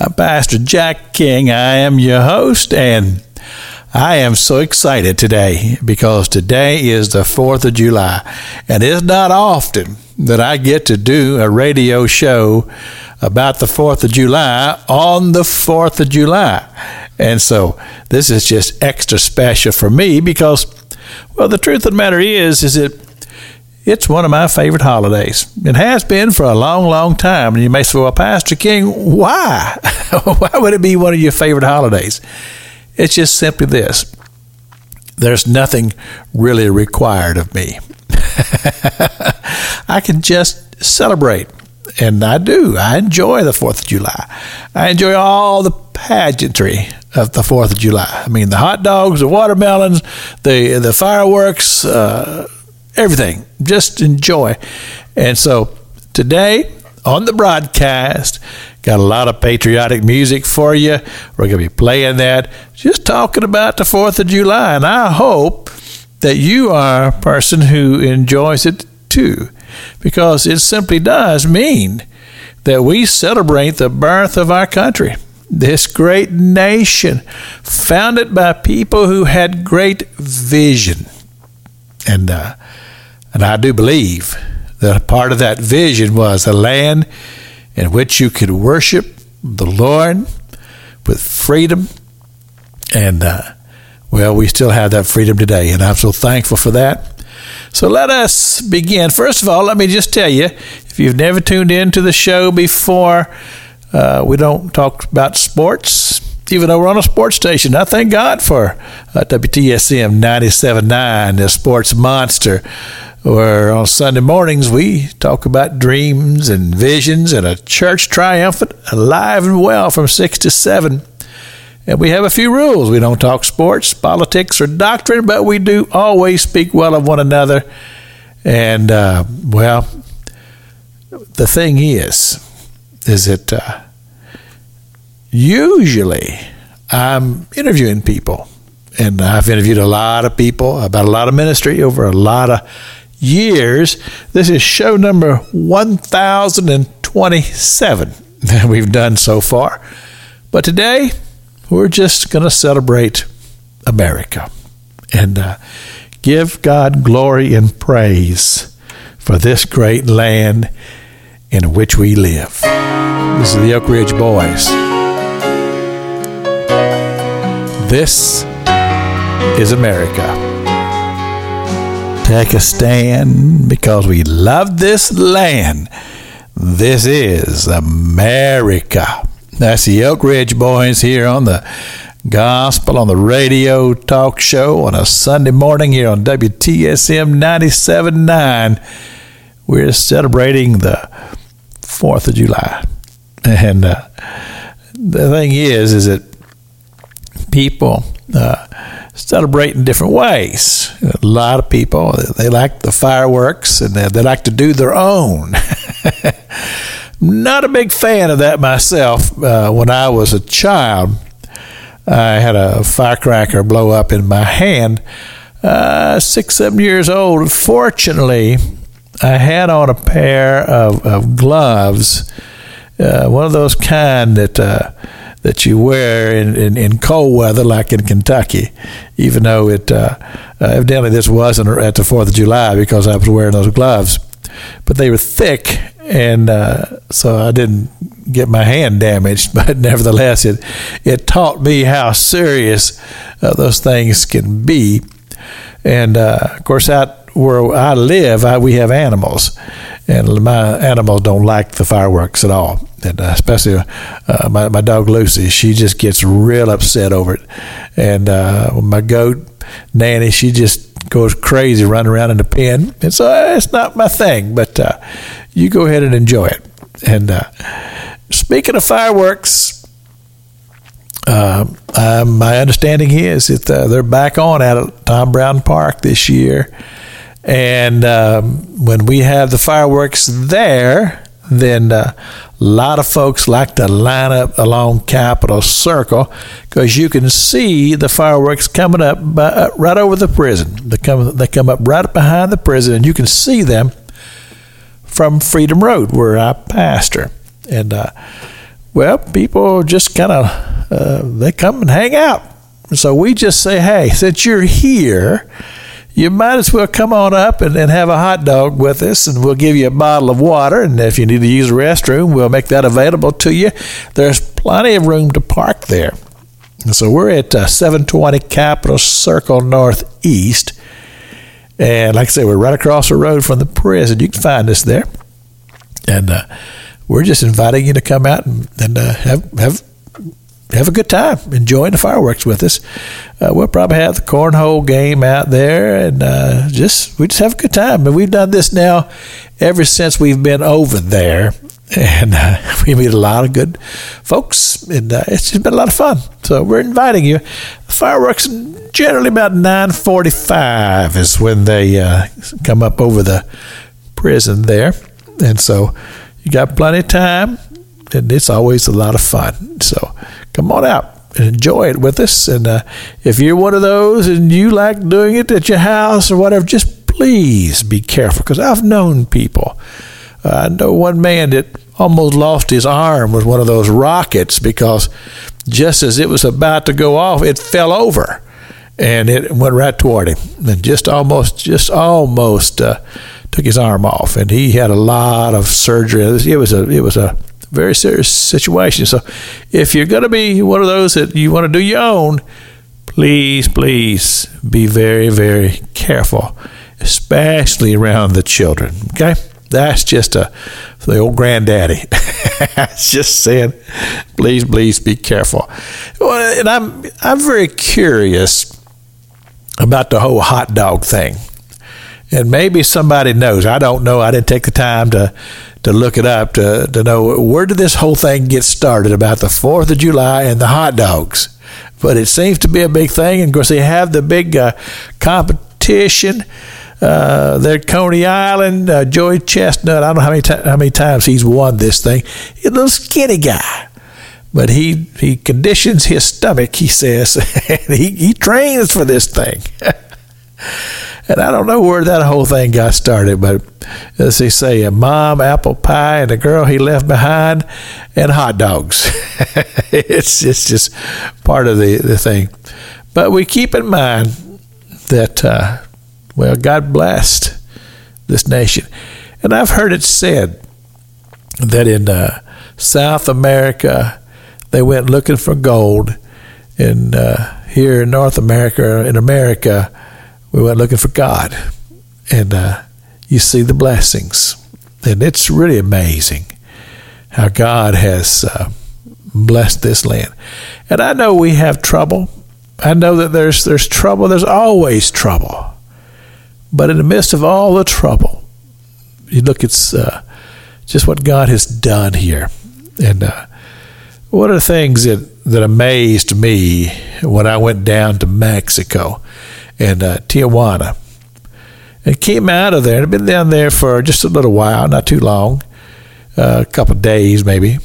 I'm Pastor Jack King. I am your host, and I am so excited today because today is the 4th of July, and it's not often that I get to do a radio show about the 4th of July on the 4th of July. And so this is just extra special for me because, well, the truth of the matter is, is that it's one of my favorite holidays. It has been for a long, long time. And you may say, well, Pastor King, why? why would it be one of your favorite holidays? It's just simply this there's nothing really required of me. I can just celebrate. And I do. I enjoy the 4th of July. I enjoy all the pageantry of the 4th of July. I mean, the hot dogs, the watermelons, the, the fireworks, uh, everything. Just enjoy. And so today on the broadcast, got a lot of patriotic music for you. We're going to be playing that, just talking about the 4th of July. And I hope that you are a person who enjoys it too, because it simply does mean that we celebrate the birth of our country. This great nation, founded by people who had great vision. And uh, and I do believe that part of that vision was a land in which you could worship the Lord with freedom. And, uh, well, we still have that freedom today, and I'm so thankful for that. So let us begin. First of all, let me just tell you if you've never tuned in to the show before, uh, we don't talk about sports, even though we're on a sports station. I thank God for uh, WTSM 97.9, the sports monster where on Sunday mornings we talk about dreams and visions and a church triumphant, alive and well from 6 to 7. And we have a few rules. We don't talk sports, politics, or doctrine, but we do always speak well of one another. And, uh, well, the thing is, is that uh, usually I'm interviewing people. And I've interviewed a lot of people about a lot of ministry over a lot of years. This is show number 1027 that we've done so far. But today, we're just going to celebrate America and uh, give God glory and praise for this great land in which we live. This is the Oak Ridge Boys. This is America take a stand because we love this land. This is America. That's the Oak Ridge Boys here on the Gospel on the Radio Talk Show on a Sunday morning here on WTSM 97.9. We're celebrating the 4th of July. And uh, the thing is, is that people uh, celebrate in different ways. A lot of people they like the fireworks and they, they like to do their own. Not a big fan of that myself. Uh, when I was a child, I had a firecracker blow up in my hand. Uh, six, seven years old. Fortunately, I had on a pair of, of gloves, uh, one of those kind that uh, that you wear in, in, in, cold weather, like in Kentucky, even though it uh, uh, evidently this wasn't at the 4th of July because I was wearing those gloves. But they were thick, and uh, so I didn't get my hand damaged. But nevertheless, it, it taught me how serious uh, those things can be. And uh, of course, out where I live, I, we have animals, and my animals don't like the fireworks at all and uh, especially uh, my my dog Lucy, she just gets real upset over it, and uh, my goat Nanny, she just goes crazy running around in the pen, and so uh, it's not my thing. But uh, you go ahead and enjoy it. And uh, speaking of fireworks, uh, uh, my understanding is that uh, they're back on at Tom Brown Park this year. And um, when we have the fireworks there, then uh, a lot of folks like to line up along Capitol Circle because you can see the fireworks coming up by, uh, right over the prison. They come, they come up right behind the prison, and you can see them from Freedom Road, where I pastor. And uh, well, people just kind of uh, they come and hang out. So we just say, hey, since you're here, you might as well come on up and, and have a hot dog with us, and we'll give you a bottle of water. And if you need to use a restroom, we'll make that available to you. There's plenty of room to park there. And so we're at uh, 720 Capitol Circle Northeast. And like I say, we're right across the road from the prison. You can find us there. And uh, we're just inviting you to come out and, and uh, have, have have a good time enjoying the fireworks with us. Uh, we'll probably have the cornhole game out there, and uh, just we just have a good time. And we've done this now ever since we've been over there, and uh, we meet a lot of good folks, and uh, it's just been a lot of fun. So we're inviting you. Fireworks generally about nine forty-five is when they uh, come up over the prison there, and so you got plenty of time and it's always a lot of fun. So come on out and enjoy it with us. And uh, if you're one of those and you like doing it at your house or whatever, just please be careful because I've known people. Uh, I know one man that almost lost his arm with one of those rockets because just as it was about to go off, it fell over and it went right toward him and just almost, just almost uh, took his arm off. And he had a lot of surgery. It was a, it was a very serious situation. So if you're going to be one of those that you want to do your own, please, please be very, very careful, especially around the children. Okay? That's just a for the old granddaddy. just saying, please, please be careful. And I'm I'm very curious about the whole hot dog thing. And maybe somebody knows. I don't know. I didn't take the time to to look it up to, to know where did this whole thing get started about the 4th of July and the hot dogs. But it seems to be a big thing. And of course, they have the big uh, competition. Uh, there Coney Island, uh, Joey Chestnut. I don't know how many t- how many times he's won this thing. He's a little skinny guy, but he he conditions his stomach. He says, and he he trains for this thing. And I don't know where that whole thing got started, but as they say, a mom, apple pie, and a girl he left behind, and hot dogs. it's, it's just part of the, the thing. But we keep in mind that, uh, well, God blessed this nation. And I've heard it said that in uh, South America, they went looking for gold. And uh, here in North America, in America, we went looking for God, and uh, you see the blessings, and it's really amazing how God has uh, blessed this land. And I know we have trouble. I know that there's there's trouble. There's always trouble, but in the midst of all the trouble, you look at uh, just what God has done here, and uh, one of the things that that amazed me when I went down to Mexico in uh, Tijuana. And came out of there. I'd been down there for just a little while, not too long, uh, a couple of days maybe.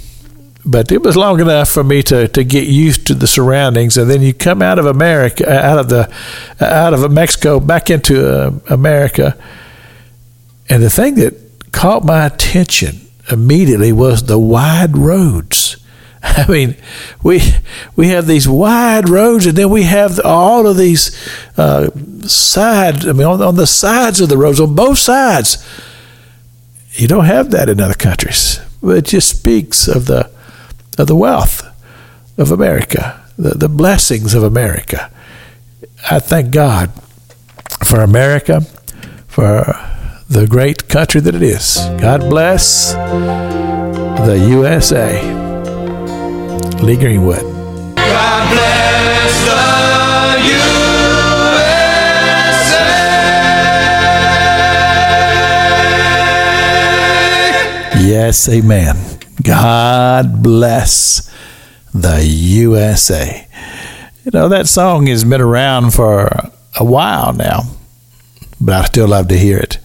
But it was long enough for me to, to get used to the surroundings. And then you come out of America, uh, out of the, uh, out of Mexico, back into uh, America. And the thing that caught my attention immediately was the wide roads. I mean, we we have these wide roads, and then we have all of these uh, sides. I mean, on, on the sides of the roads, on both sides. You don't have that in other countries. It just speaks of the of the wealth of America, the, the blessings of America. I thank God for America, for the great country that it is. God bless the USA. Lee Greenwood. God bless the USA. Yes, amen. God bless the USA. You know, that song has been around for a while now, but I still love to hear it.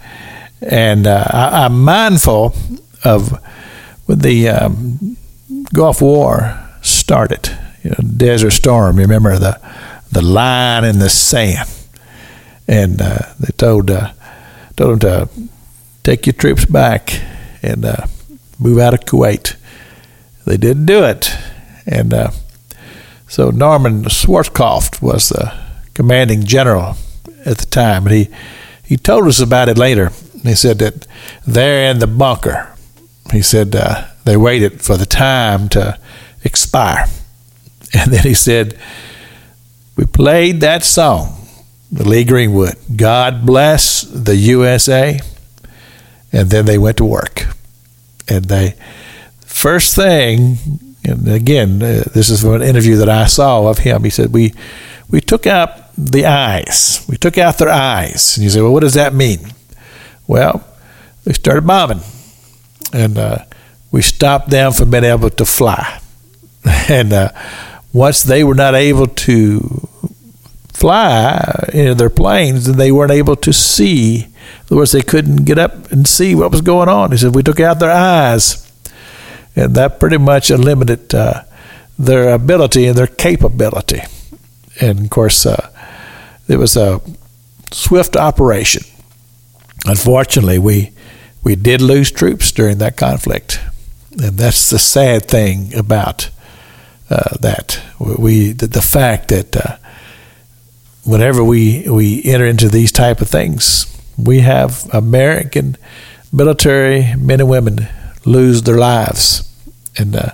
And uh, I, am mindful of the um, Gulf War started, you know, Desert Storm. You remember the the line in the sand, and uh, they told uh, told them to take your troops back and uh, move out of Kuwait. They didn't do it, and uh, so Norman Schwarzkopf was the commanding general at the time, and he he told us about it later. He said that there in the bunker, he said uh, they waited for the time to expire, and then he said we played that song, the Lee Greenwood, "God Bless the USA," and then they went to work, and they first thing and again, uh, this is from an interview that I saw of him. He said, "We we took out the eyes. We took out their eyes." And you say, "Well, what does that mean?" Well, they started bombing, and uh, we stopped them from being able to fly. and uh, once they were not able to fly in their planes, then they weren't able to see. In other words, they couldn't get up and see what was going on. He said, "We took out their eyes." and that pretty much eliminated uh, their ability and their capability. And of course, uh, it was a swift operation. Unfortunately, we we did lose troops during that conflict, and that's the sad thing about uh, that. We the, the fact that uh, whenever we we enter into these type of things, we have American military men and women lose their lives, and uh,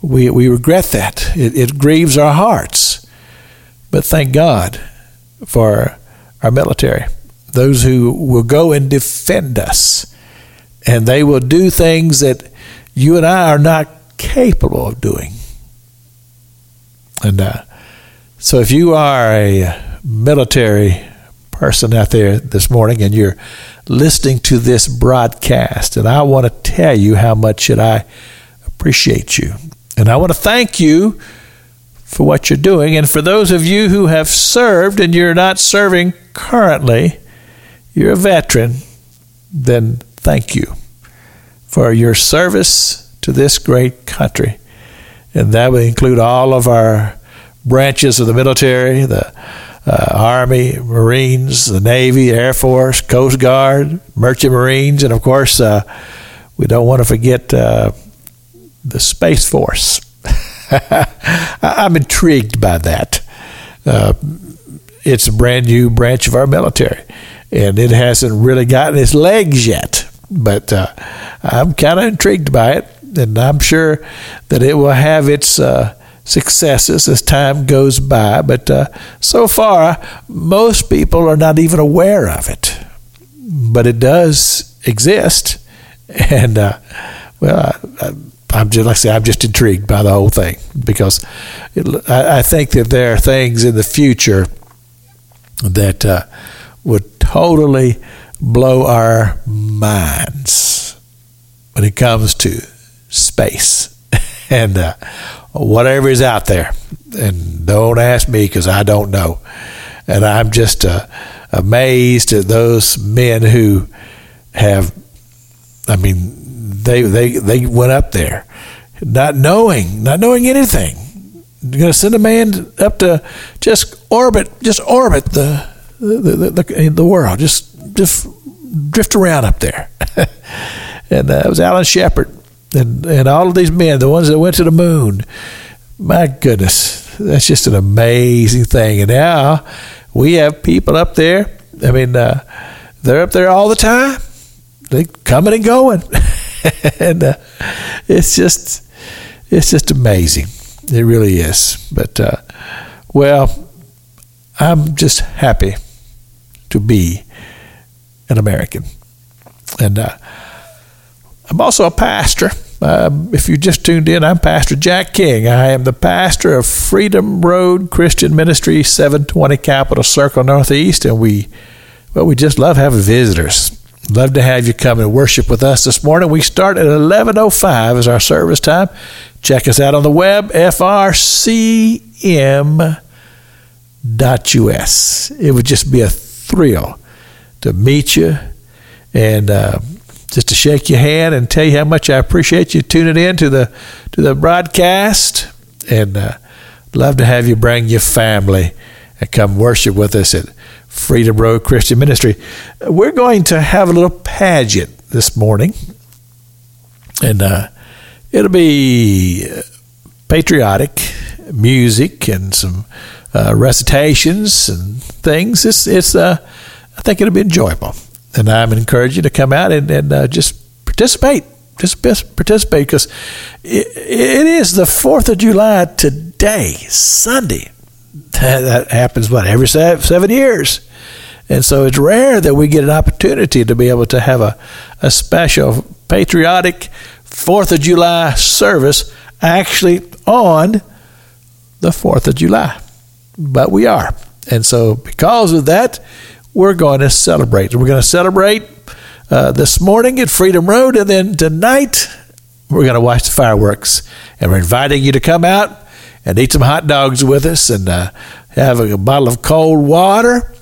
we we regret that. It, it grieves our hearts, but thank God for our military, those who will go and defend us, and they will do things that you and I are not capable of doing. And uh, so, if you are a military person out there this morning and you're listening to this broadcast, and I want to tell you how much that I appreciate you. And I want to thank you for what you're doing. And for those of you who have served and you're not serving currently, you're a veteran, then thank you for your service to this great country. And that would include all of our branches of the military, the uh, Army, Marines, the Navy, Air Force, Coast Guard, Merchant Marines, and of course, uh, we don't want to forget uh, the Space Force. I'm intrigued by that. Uh, it's a brand new branch of our military, and it hasn't really gotten its legs yet. But uh, I'm kind of intrigued by it, and I'm sure that it will have its uh, successes as time goes by, but uh, so far, most people are not even aware of it. But it does exist, and uh, well, I, am just like I say, I'm just intrigued by the whole thing because it, I, I, think that there are things in the future that uh, would totally blow our minds when it comes to space and uh, whatever is out there. And don't ask me because I don't know. And I'm just uh, amazed at those men who have, I mean, they, they, they went up there not knowing, not knowing anything. You're going to send a man up to just orbit, just orbit the, the, the, the, the world, just, just drift around up there. and uh, it was Alan Shepard and and all of these men, the ones that went to the moon. My goodness, that's just an amazing thing. And now we have people up there. I mean, uh, they're up there all the time. They coming and going, and uh, it's just it's just amazing. It really is. But uh, well, I'm just happy to be an American, and uh, I'm also a pastor. Uh, if you just tuned in, I'm Pastor Jack King. I am the pastor of Freedom Road Christian Ministry, 720 Capitol Circle Northeast, and we, well, we just love having visitors. Love to have you come and worship with us this morning. We start at 11:05 as our service time. check us out on the web, frcm.us. It would just be a thrill to meet you and uh, just to shake your hand and tell you how much I appreciate you tuning in to the to the broadcast, and uh, love to have you bring your family and come worship with us at Freedom Road Christian Ministry. We're going to have a little pageant this morning, and uh, it'll be patriotic music and some uh, recitations and things. It's it's uh, I think it'll be enjoyable and I'm encouraging you to come out and, and uh, just participate. Just participate because it, it is the 4th of July today, Sunday. That, that happens, what, every seven, seven years. And so it's rare that we get an opportunity to be able to have a, a special patriotic 4th of July service actually on the 4th of July. But we are. And so, because of that, we're going to celebrate. We're going to celebrate uh, this morning at Freedom Road, and then tonight we're going to watch the fireworks. And we're inviting you to come out and eat some hot dogs with us and uh, have a, bottle of cold water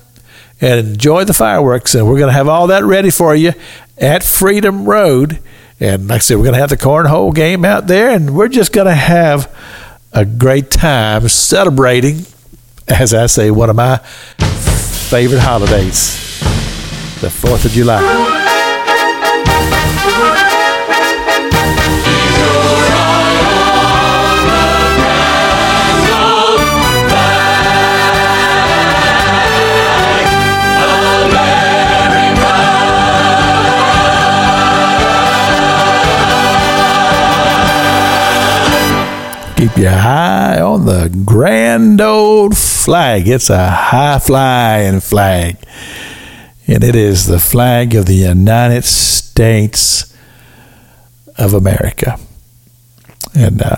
and enjoy the fireworks. And we're going to have all that ready for you at Freedom Road. And like I said, we're going to have the cornhole game out there, and we're just going to have a great time celebrating, as I say, one of my favorite holidays, the 4th of July. keep your eye on the grand old flag. It's a high flying flag. And it is the flag of the United States of America. And, uh,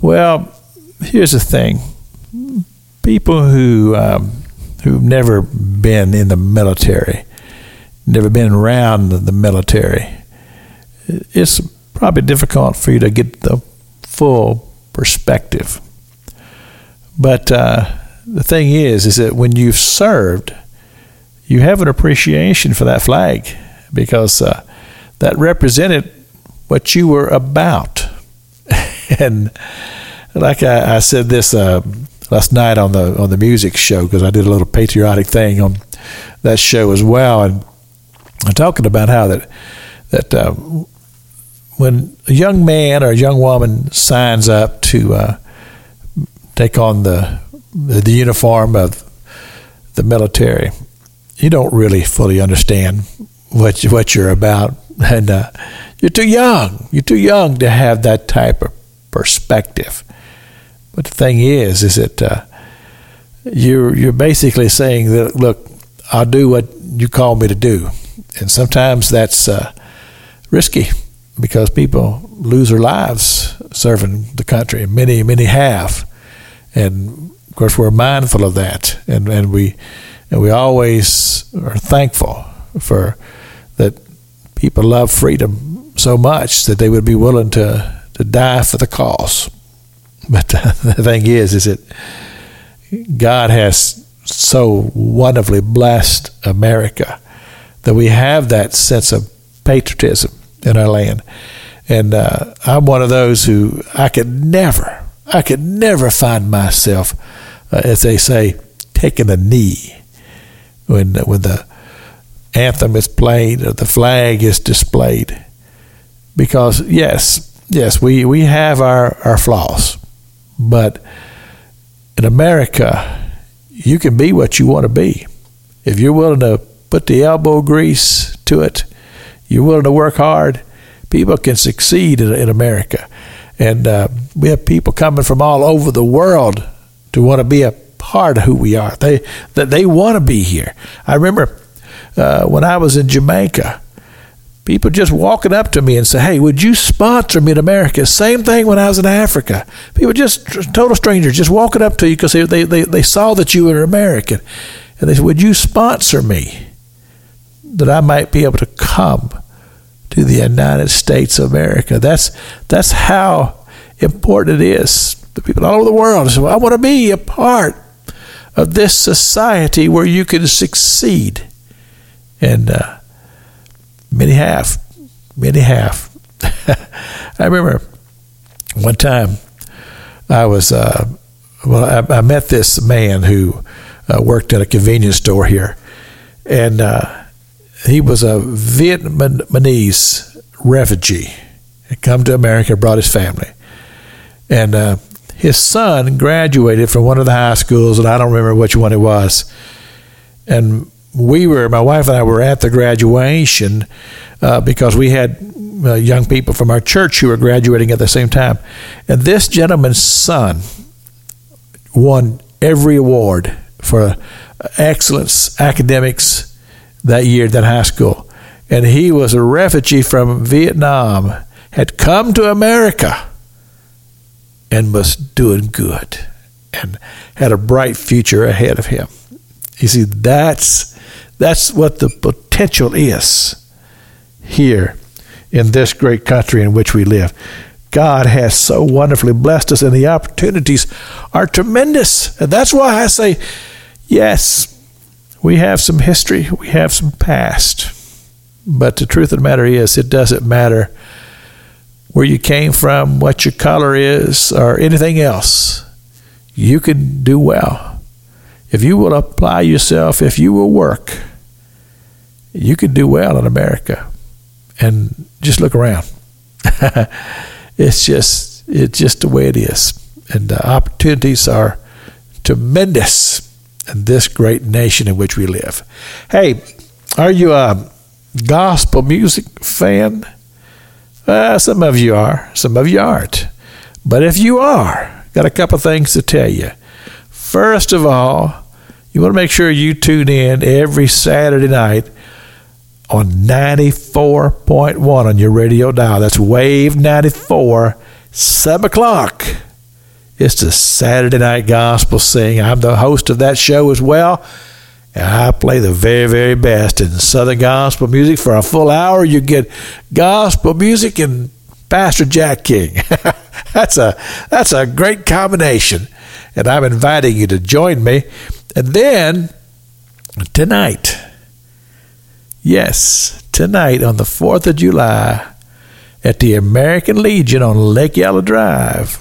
well, here's the thing people who, um, who've never been in the military, never been around the military, it's probably difficult for you to get the full perspective. But uh, the thing is, is that when you've served, you have an appreciation for that flag because uh, that represented what you were about. and like I, I said this uh, last night on the on the music show because I did a little patriotic thing on that show as well, and I'm talking about how that that uh, when a young man or a young woman signs up to uh, take on the, the uniform of the military, you don't really fully understand what you, what you're about, and uh, you're too young. You're too young to have that type of perspective. But the thing is, is that uh, you're you're basically saying that look, I'll do what you call me to do, and sometimes that's uh, risky because people lose their lives serving the country. Many, many have, and of course we're mindful of that, and, and we and we always are thankful for that. People love freedom so much that they would be willing to to die for the cause. But the thing is, is that God has so wonderfully blessed America that we have that sense of patriotism in our land. And uh, I'm one of those who I could never, I could never find myself, uh, as they say, taking a knee when when the anthem is played or the flag is displayed. Because yes, yes, we, we have our, our flaws, but in America, you can be what you want to be. If you're willing to put the elbow grease to it, you're willing to work hard, people can succeed in, in America. And uh, we have people coming from all over the world to want to be a part of who we are. They that they want to be here. I remember uh, when I was in Jamaica, people just walking up to me and say, "Hey, would you sponsor me in America?" Same thing when I was in Africa. People just total strangers just walking up to you because they, they, they, they saw that you were American, and they said, "Would you sponsor me?" that I might be able to come to the United States of America. That's that's how important it is. The people all over the world say, well, I want to be a part of this society where you can succeed. And uh, many have. Many have. I remember one time I was, uh, well, I, I, met this man who uh, worked at a convenience store here. And uh, he was a Vietnamese refugee. Had come to America, brought his family. And uh, his son graduated from one of the high schools, and I don't remember which one it was. And we were, my wife and I were at the graduation uh, because we had uh, young people from our church who were graduating at the same time. And this gentleman's son won every award for excellence academics that year at that high school. And he was a refugee from Vietnam, had come to America and was doing good and had a bright future ahead of him. You see, that's that's what the potential is here in this great country in which we live. God has so wonderfully blessed us, and the opportunities are tremendous. And that's why I say, yes, we have some history, we have some past. But the truth of the matter is, it doesn't matter where you came from, what your color is, or anything else, you can do well. If you will apply yourself, if you will work, you can do well in America. And just look around. it's just it's just the way it is. And the opportunities are tremendous in this great nation in which we live. Hey, are you a gospel music fan? Uh, some of you are, some of you aren't. But if you are, got a couple things to tell you. First of all, you want to make sure you tune in every Saturday night on 94.1 on your radio dial. That's Wave 94, 7 o'clock. It's the Saturday Night Gospel Sing. I'm the host of that show as well. And I play the very, very best in Southern gospel music. For a full hour, you get gospel music and Pastor Jack King. that's a that's a great combination. And I'm inviting you to join me. And then tonight, yes, tonight on the 4th of July at the American Legion on Lake Ella Drive,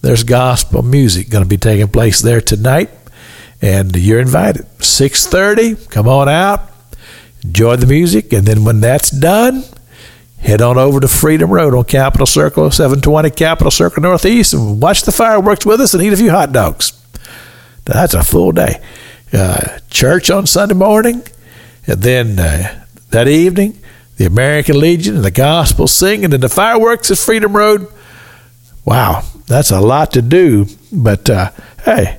there's gospel music going to be taking place there tonight and you're invited. 6:30, come on out, enjoy the music, and then when that's done, head on over to Freedom Road on Capitol Circle, 720 Capitol Circle Northeast, and watch the fireworks with us and eat a few hot dogs. That's a full day. Uh, church on Sunday morning, and then uh, that evening, the American Legion and the gospel singing, and the fireworks at Freedom Road. Wow, that's a lot to do, but uh, hey,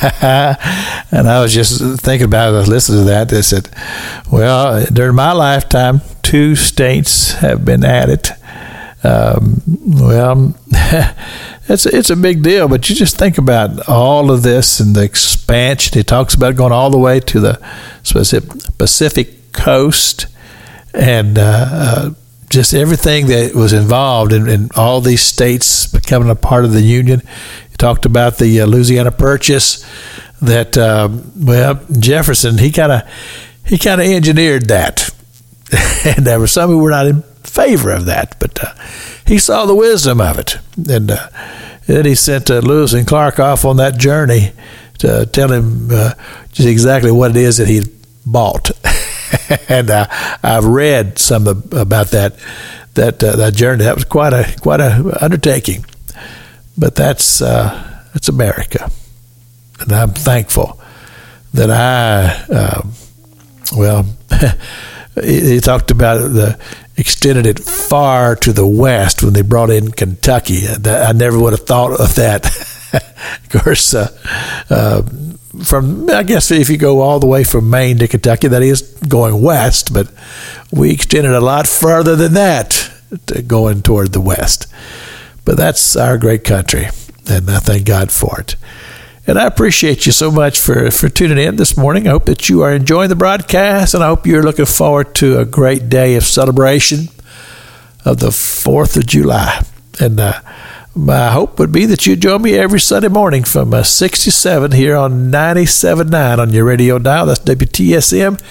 and I was just thinking about it, I was listening to that. They said, well, during my lifetime, two states have been added. Um, well, it's it's a big deal, but you just think about all of this and the expansion. He talks about going all the way to the Pacific coast and uh, uh, just everything that was involved in, in, all these states becoming a part of the union He talked about the uh, Louisiana Purchase. That uh, well, Jefferson he kind of he kind of engineered that, and there were some who were not in favor of that, but uh, he saw the wisdom of it, and uh, then he sent uh, Lewis and Clark off on that journey to tell him uh, just exactly what it is that he bought. and uh, I've read some about that that uh, that journey. That was quite a quite a undertaking. But that's uh, that's America, and I'm thankful that I, uh, well, he, he talked about the extended it far to the west when they brought in Kentucky. I never would have thought of that. of course, uh, uh, from I guess if you go all the way from Maine to Kentucky, that is going west, but we extended a lot further than that, going toward the west. But that's our great country, and I thank God for it. And I appreciate you so much for, for tuning in this morning. I hope that you are enjoying the broadcast, and I hope you're looking forward to a great day of celebration of the 4th of July. And uh, my hope would be that you join me every Sunday morning from uh, 67 here on 97.9 on your radio dial. That's WTSM,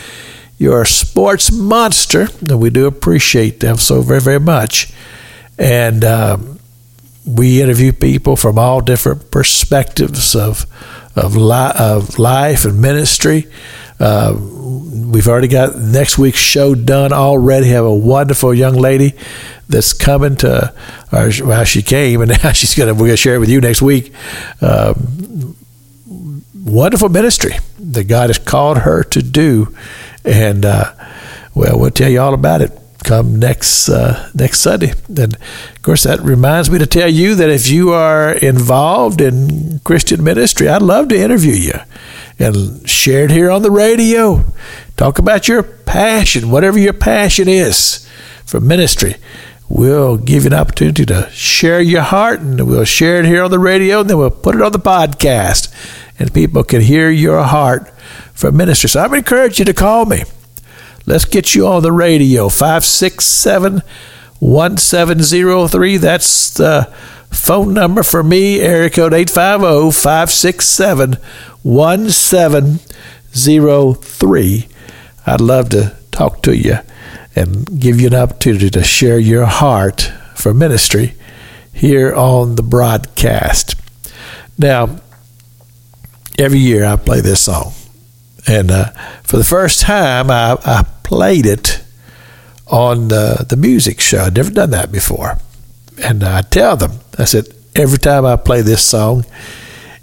your sports monster. And we do appreciate them so very, very much. And um, we interview people from all different perspectives of of, li- of life and ministry. Uh, we've already got next week's show done already. Have a wonderful young lady that's coming to, or well, she came, and now she's gonna we're gonna share it with you next week. Uh, wonderful ministry that God has called her to do, and uh, well, we'll tell you all about it come next uh, next Sunday. And of course, that reminds me to tell you that if you are involved in Christian ministry, I'd love to interview you and share it here on the radio. Talk about your passion, whatever your passion is for ministry. We'll give you an opportunity to share your heart, and we'll share it here on the radio, and then we'll put it on the podcast, and people can hear your heart for ministry. So I would encourage you to call me. Let's get you on the radio. 567 1703. That's the phone number for me, area code 850 567 1703. I'd love to talk to you and give you an opportunity to share your heart for ministry here on the broadcast. Now, every year I play this song. And uh, for the first time, I, I played it on the, the music show. I'd never done that before. And I tell them, I said, every time I play this song,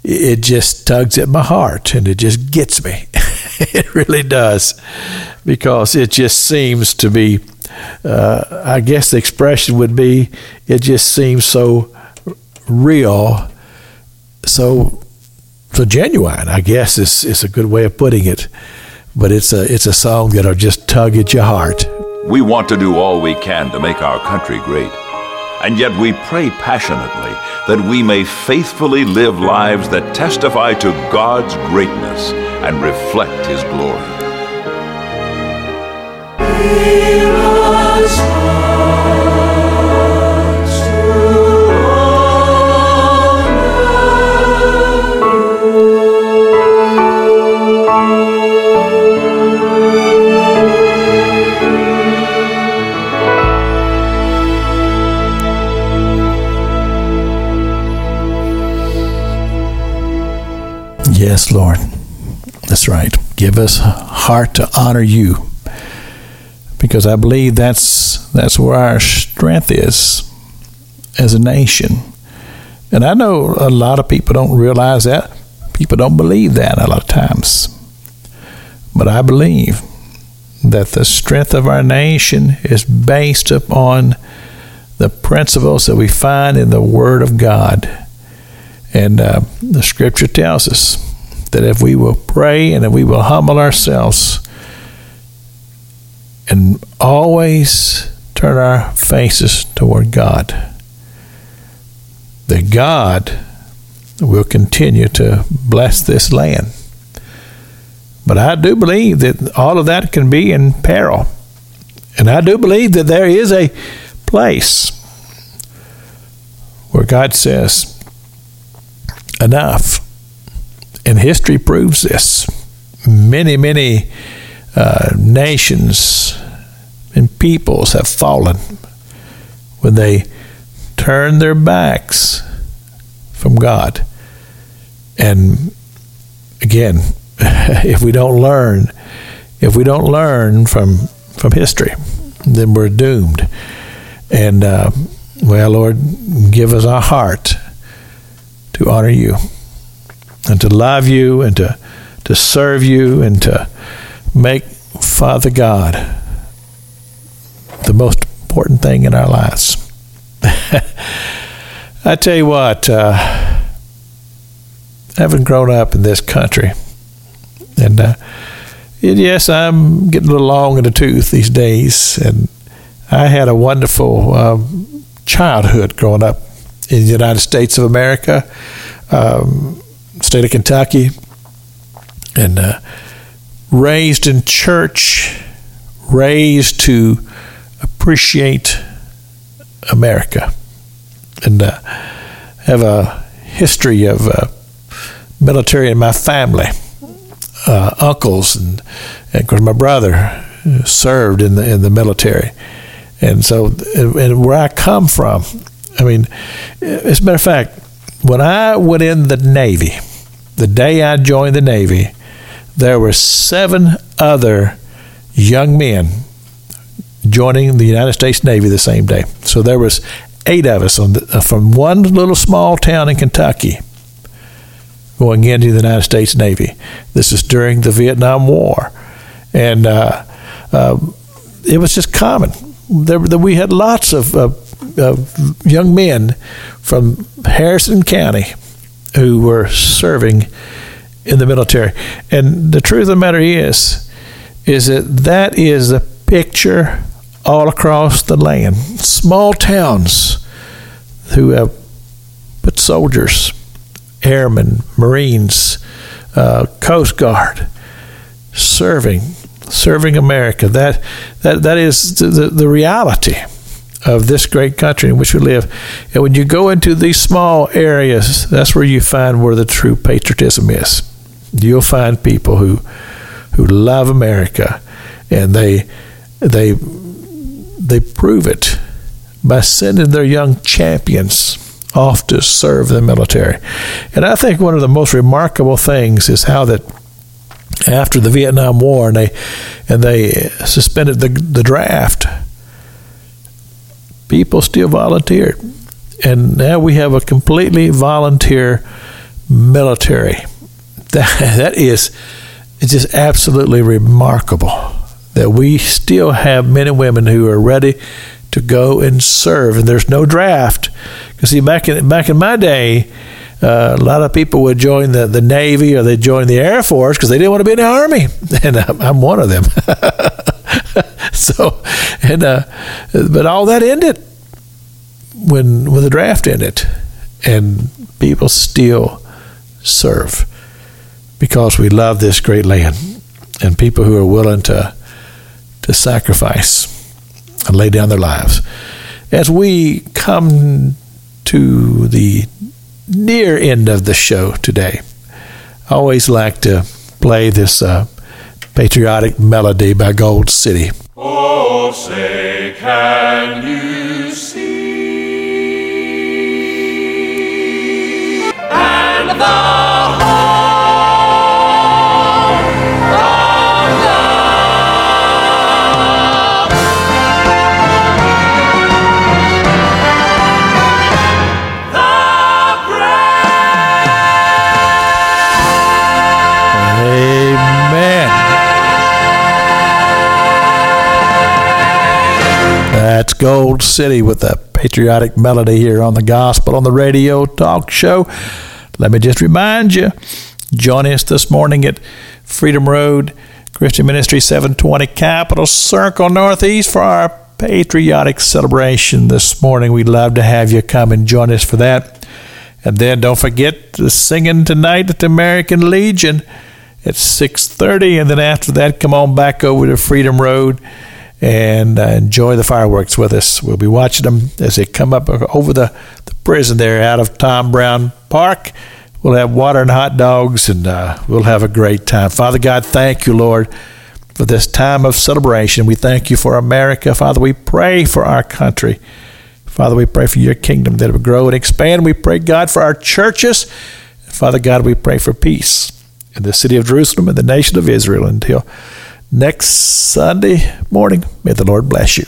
it just tugs at my heart and it just gets me. it really does. Because it just seems to be, uh, I guess the expression would be, it just seems so real, so so genuine. I guess is is a good way of putting it but it's a it's a song that'll just tug at your heart. We want to do all we can to make our country great. And yet we pray passionately that we may faithfully live lives that testify to God's greatness and reflect His glory. Yes, Lord. That's right. Give us heart to honor you. Because I believe that's that's where our strength is as a nation. And I know a lot of people don't realize that. People don't believe that a lot of times. But I believe that the strength of our nation is based upon the principles that we find in the Word of God. And uh, the Scripture tells us that if we will pray and if we will humble ourselves and always turn our faces toward God, that God will continue to bless this land. But I do believe that all of that can be in peril. And I do believe that there is a place where God says, enough and history proves this. Many, many uh, nations and peoples have fallen when they turn their backs from God. And again, if we don't learn, if we don't learn from from history, then we're doomed. And uh, well, Lord, give us a heart to honor you and to love you and to, to serve you and to make Father God the most important thing in our lives. I tell you what, uh, having grown up in this country, and uh, yes, I'm getting a little long in the tooth these days, and I had a wonderful um, childhood growing up in the United States of America, um, state of Kentucky, and uh, raised in church, raised to appreciate America, and uh, have a history of uh, military in my family. Uh, uncles and, and of course my brother served in the in the military, and so and where I come from, I mean, as a matter of fact, when I went in the Navy, the day I joined the Navy, there were seven other young men joining the United States Navy the same day. So there was eight of us the, uh, from one little small town in Kentucky going into the United States Navy. This is during the Vietnam War, and uh, uh, it was just common. There, we had lots of, of young men from Harrison County who were serving in the military. And the truth of the matter is, is that that is a picture all across the land. Small towns who have put soldiers, airmen, Marines, uh, Coast Guard, serving, serving America. That that that is the, the reality of this great country in which we live. And when you go into these small areas, that's where you find where the true patriotism is. You'll find people who who love America, and they they they prove it by sending their young champions off to serve the military. And I think one of the most remarkable things is how that after the Vietnam War and they and they suspended the the draft, people still volunteered. And now we have a completely volunteer military. That, that is it's just absolutely remarkable that we still have men and women who are ready to go and serve, and there's no draft. Because see, back in back in my day, uh, a lot of people would join the, the Navy or they join the Air Force because they didn't want to be in the Army, and I'm one of them. so, and uh, but all that ended when when the draft ended, and people still serve because we love this great land, and people who are willing to to sacrifice and lay down their lives. As we come to the near end of the show today, I always like to play this uh, patriotic melody by Gold City. Oh, say, can you see? And the Gold City with a patriotic melody here on the Gospel on the Radio Talk Show. Let me just remind you join us this morning at Freedom Road Christian Ministry 720 Capitol Circle Northeast for our patriotic celebration this morning. We'd love to have you come and join us for that. And then don't forget the singing tonight at the American Legion at 6:30 and then after that come on back over to Freedom Road and uh, enjoy the fireworks with us. We'll be watching them as they come up over the, the prison there out of Tom Brown Park. We'll have water and hot dogs, and uh, we'll have a great time. Father God, thank you, Lord, for this time of celebration. We thank you for America. Father, we pray for our country. Father, we pray for your kingdom that it would grow and expand. We pray, God, for our churches. Father God, we pray for peace in the city of Jerusalem and the nation of Israel until next Sunday morning. May the Lord bless you.